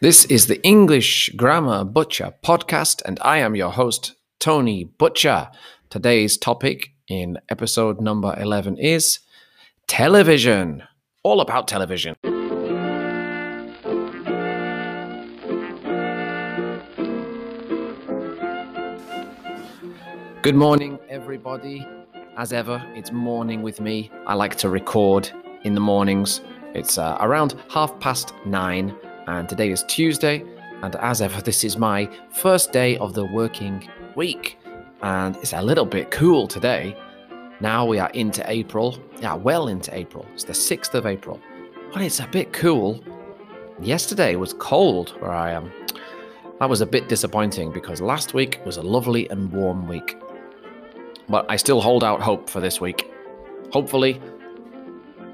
This is the English Grammar Butcher podcast, and I am your host, Tony Butcher. Today's topic in episode number 11 is television. All about television. Good morning, everybody. As ever, it's morning with me. I like to record in the mornings. It's uh, around half past nine, and today is Tuesday. And as ever, this is my first day of the working week, and it's a little bit cool today. Now we are into April. Yeah, well into April. It's the 6th of April. But it's a bit cool. Yesterday was cold where I am. That was a bit disappointing because last week was a lovely and warm week. But I still hold out hope for this week. Hopefully,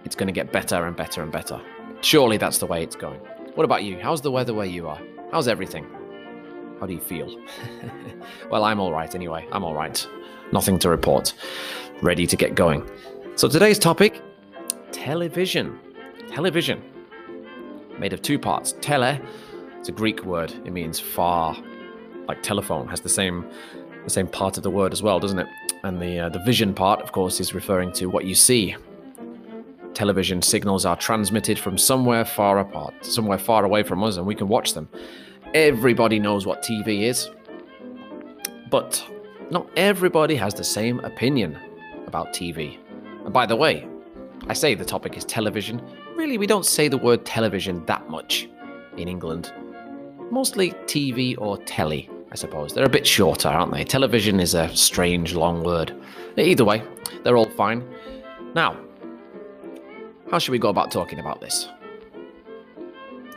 it's going to get better and better and better. Surely that's the way it's going. What about you? How's the weather where you are? How's everything? How do you feel? well, I'm all right anyway. I'm all right. Nothing to report. Ready to get going. So today's topic television. Television. Made of two parts. Tele, it's a Greek word. It means far, like telephone, has the same the same part of the word as well, doesn't it? And the uh, the vision part, of course, is referring to what you see. Television signals are transmitted from somewhere far apart, somewhere far away from us, and we can watch them. Everybody knows what TV is, but not everybody has the same opinion about TV. And by the way, I say the topic is television. Really, we don't say the word television that much in England. Mostly TV or telly, I suppose. They're a bit shorter, aren't they? Television is a strange long word. Either way, they're all fine. Now, how should we go about talking about this?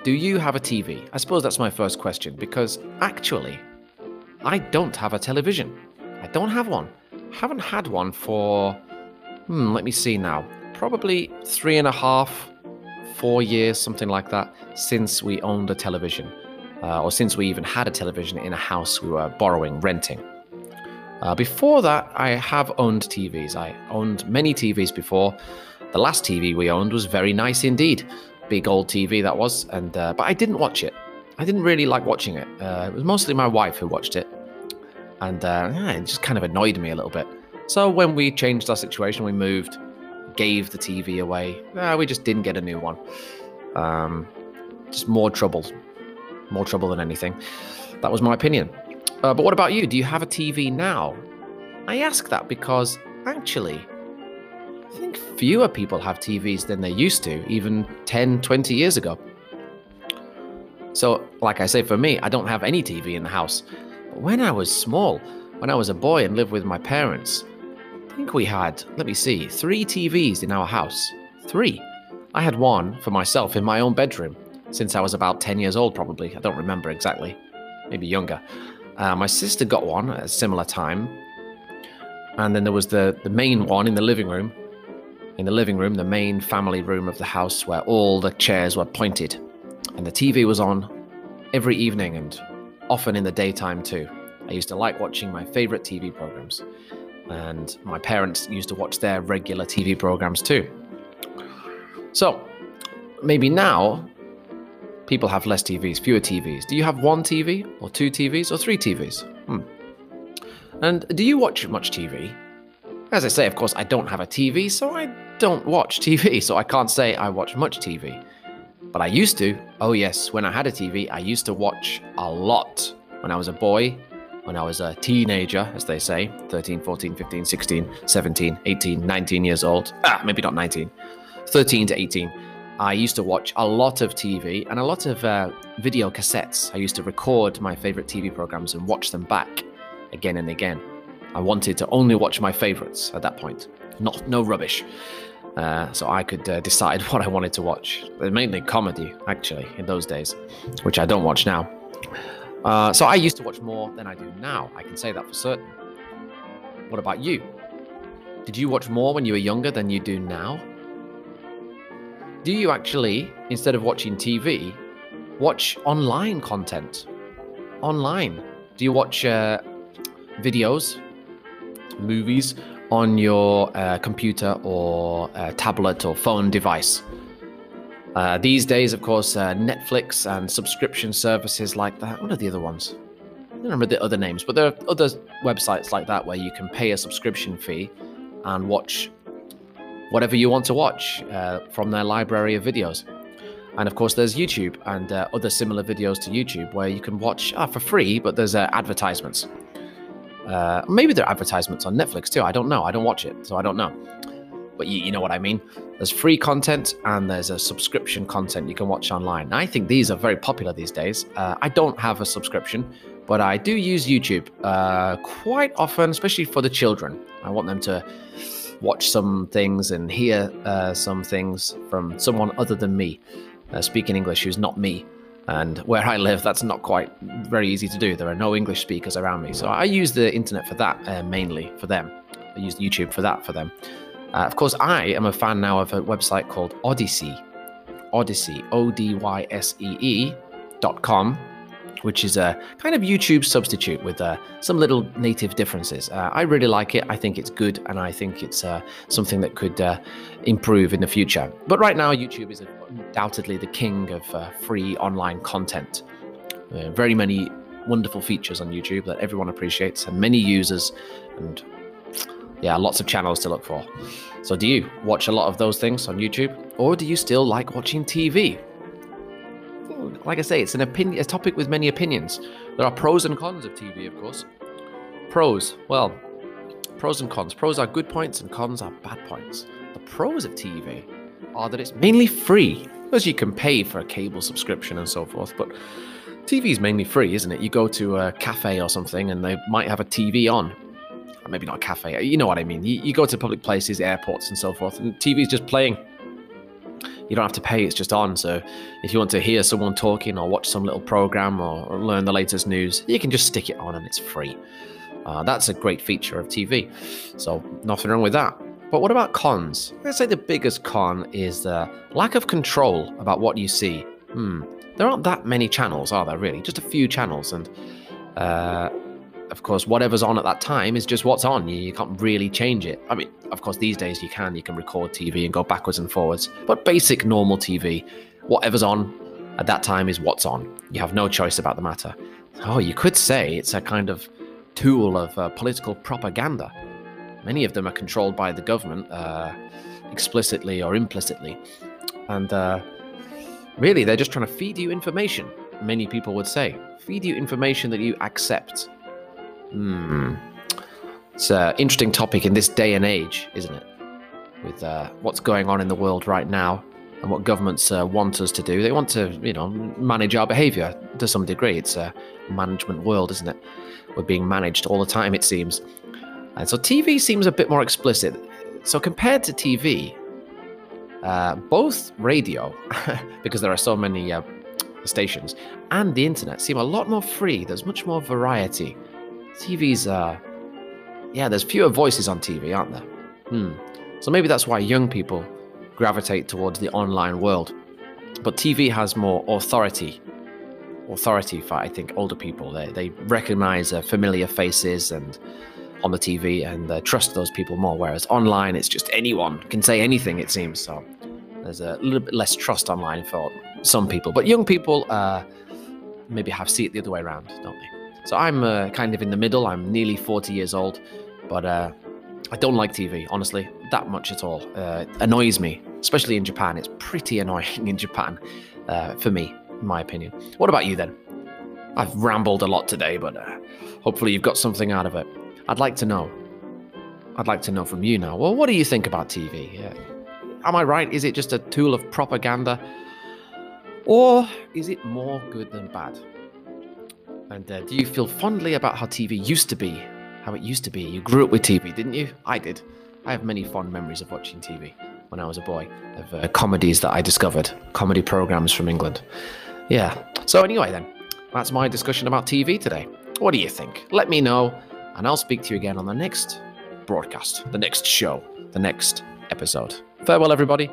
Do you have a TV? I suppose that's my first question because actually, I don't have a television. I don't have one. Haven't had one for, hmm, let me see now, probably three and a half, four years, something like that, since we owned a television, uh, or since we even had a television in a house we were borrowing, renting. Uh, before that, I have owned TVs. I owned many TVs before. The last TV we owned was very nice indeed. Big old TV that was, and uh, but I didn't watch it. I didn't really like watching it. Uh, it was mostly my wife who watched it, and uh, yeah, it just kind of annoyed me a little bit. So when we changed our situation, we moved, gave the TV away. Uh, we just didn't get a new one. Um, just more trouble, more trouble than anything. That was my opinion. Uh, but what about you? Do you have a TV now? I ask that because actually, fewer people have TVs than they used to, even 10, 20 years ago. So, like I say, for me, I don't have any TV in the house. But when I was small, when I was a boy and lived with my parents, I think we had, let me see, three TVs in our house. Three. I had one for myself in my own bedroom since I was about 10 years old, probably. I don't remember exactly, maybe younger. Uh, my sister got one at a similar time. And then there was the, the main one in the living room in the living room, the main family room of the house where all the chairs were pointed. And the TV was on every evening and often in the daytime too. I used to like watching my favorite TV programs. And my parents used to watch their regular TV programs too. So, maybe now people have less TVs, fewer TVs. Do you have one TV, or two TVs, or three TVs? Hmm. And do you watch much TV? As I say, of course, I don't have a TV, so I don't watch TV, so I can't say I watch much TV. But I used to. Oh, yes, when I had a TV, I used to watch a lot. When I was a boy, when I was a teenager, as they say 13, 14, 15, 16, 17, 18, 19 years old. Ah, maybe not 19. 13 to 18. I used to watch a lot of TV and a lot of uh, video cassettes. I used to record my favorite TV programs and watch them back again and again. I wanted to only watch my favorites at that point, not no rubbish. Uh, so I could uh, decide what I wanted to watch. Mainly comedy, actually, in those days, which I don't watch now. Uh, so I used to watch more than I do now. I can say that for certain. What about you? Did you watch more when you were younger than you do now? Do you actually, instead of watching TV, watch online content? Online? Do you watch uh, videos, movies on your uh, computer or uh, tablet or phone device. Uh, these days, of course, uh, Netflix and subscription services like that. What are the other ones? I don't remember the other names, but there are other websites like that where you can pay a subscription fee and watch whatever you want to watch uh, from their library of videos. And of course, there's YouTube and uh, other similar videos to YouTube where you can watch uh, for free, but there's advertisements. Uh, maybe there are advertisements on Netflix too. I don't know. I don't watch it, so I don't know. But you, you know what I mean. There's free content and there's a subscription content you can watch online. I think these are very popular these days. Uh, I don't have a subscription, but I do use YouTube uh, quite often, especially for the children. I want them to watch some things and hear uh, some things from someone other than me, uh, speaking English who's not me. And where I live, that's not quite very easy to do. There are no English speakers around me. So I use the internet for that uh, mainly for them. I use YouTube for that for them. Uh, of course, I am a fan now of a website called Odysee. Odysee, O D Y S E E dot com which is a kind of YouTube substitute with uh, some little native differences. Uh, I really like it. I think it's good, and I think it's uh, something that could uh, improve in the future. But right now, YouTube is undoubtedly the king of uh, free online content. Uh, very many wonderful features on YouTube that everyone appreciates, and many users, and yeah, lots of channels to look for. So, do you watch a lot of those things on YouTube, or do you still like watching TV? like I say, it's an opinion, a topic with many opinions. There are pros and cons of TV, of course. Pros, well, pros and cons. Pros are good points, and cons are bad points. The pros of TV are that it's mainly free, as you can pay for a cable subscription and so forth. But TV is mainly free, isn't it? You go to a cafe or something, and they might have a TV on. Or maybe not a cafe. You know what I mean. You, you go to public places, airports, and so forth, and TV is just playing you don't have to pay, it's just on. So if you want to hear someone talking or watch some little program or, learn the latest news, you can just stick it on and it's free. Uh, that's a great feature of TV. So nothing wrong with that. But what about cons? I'd say the biggest con is the lack of control about what you see. Hmm. There aren't that many channels, are there really? Just a few channels. And uh, of course, whatever's on at that time is just what's on. You, you, can't really change it. I mean, of course, these days you can. You can record TV and go backwards and forwards. But basic normal TV, whatever's on at that time is what's on. You have no choice about the matter. Oh, you could say it's a kind of tool of uh, political propaganda. Many of them are controlled by the government, uh, explicitly or implicitly. And uh, really, they're just trying to feed you information, many people would say. Feed you information that you accept Hmm. It's an interesting topic in this day and age, isn't it? With uh, what's going on in the world right now and what governments uh, want us to do. They want to, you know, manage our behavior to some degree. It's a management world, isn't it? We're being managed all the time, it seems. And so TV seems a bit more explicit. So compared to TV, uh, both radio, because there are so many uh, stations, and the internet seem a lot more free. There's much more variety. TV's, yeah, there's fewer voices on TV, aren't there? Hmm. So maybe that's why young people gravitate towards the online world. But TV has more authority. Authority for, I think, older people. They, they recognize uh, familiar faces and on the TV and uh, trust those people more. Whereas online, it's just anyone can say anything, it seems. So there's a little bit less trust online for some people. But young people uh, maybe have see it the other way around, don't they? So I'm uh, kind of in the middle. I'm nearly 40 years old, but uh, I don't like TV, honestly, that much at all. Uh, it annoys me, especially in Japan. It's pretty annoying in Japan, uh, for me, in my opinion. What about you then? I've rambled a lot today, but hopefully you've got something out of it. I'd like to know. I'd like to know from you now. Well, what do you think about TV? am I right? Is it just a tool of propaganda? Or is it more good than bad? And uh, do you feel fondly about how TV used to be? How it used to be? You grew up with TV, didn't you? I did. I have many fond memories of watching TV when I was a boy, of uh, comedies that I discovered, comedy programs from England. Yeah. So, anyway, then, that's my discussion about TV today. What do you think? Let me know, and I'll speak to you again on the next broadcast, the next show, the next episode. Farewell, everybody.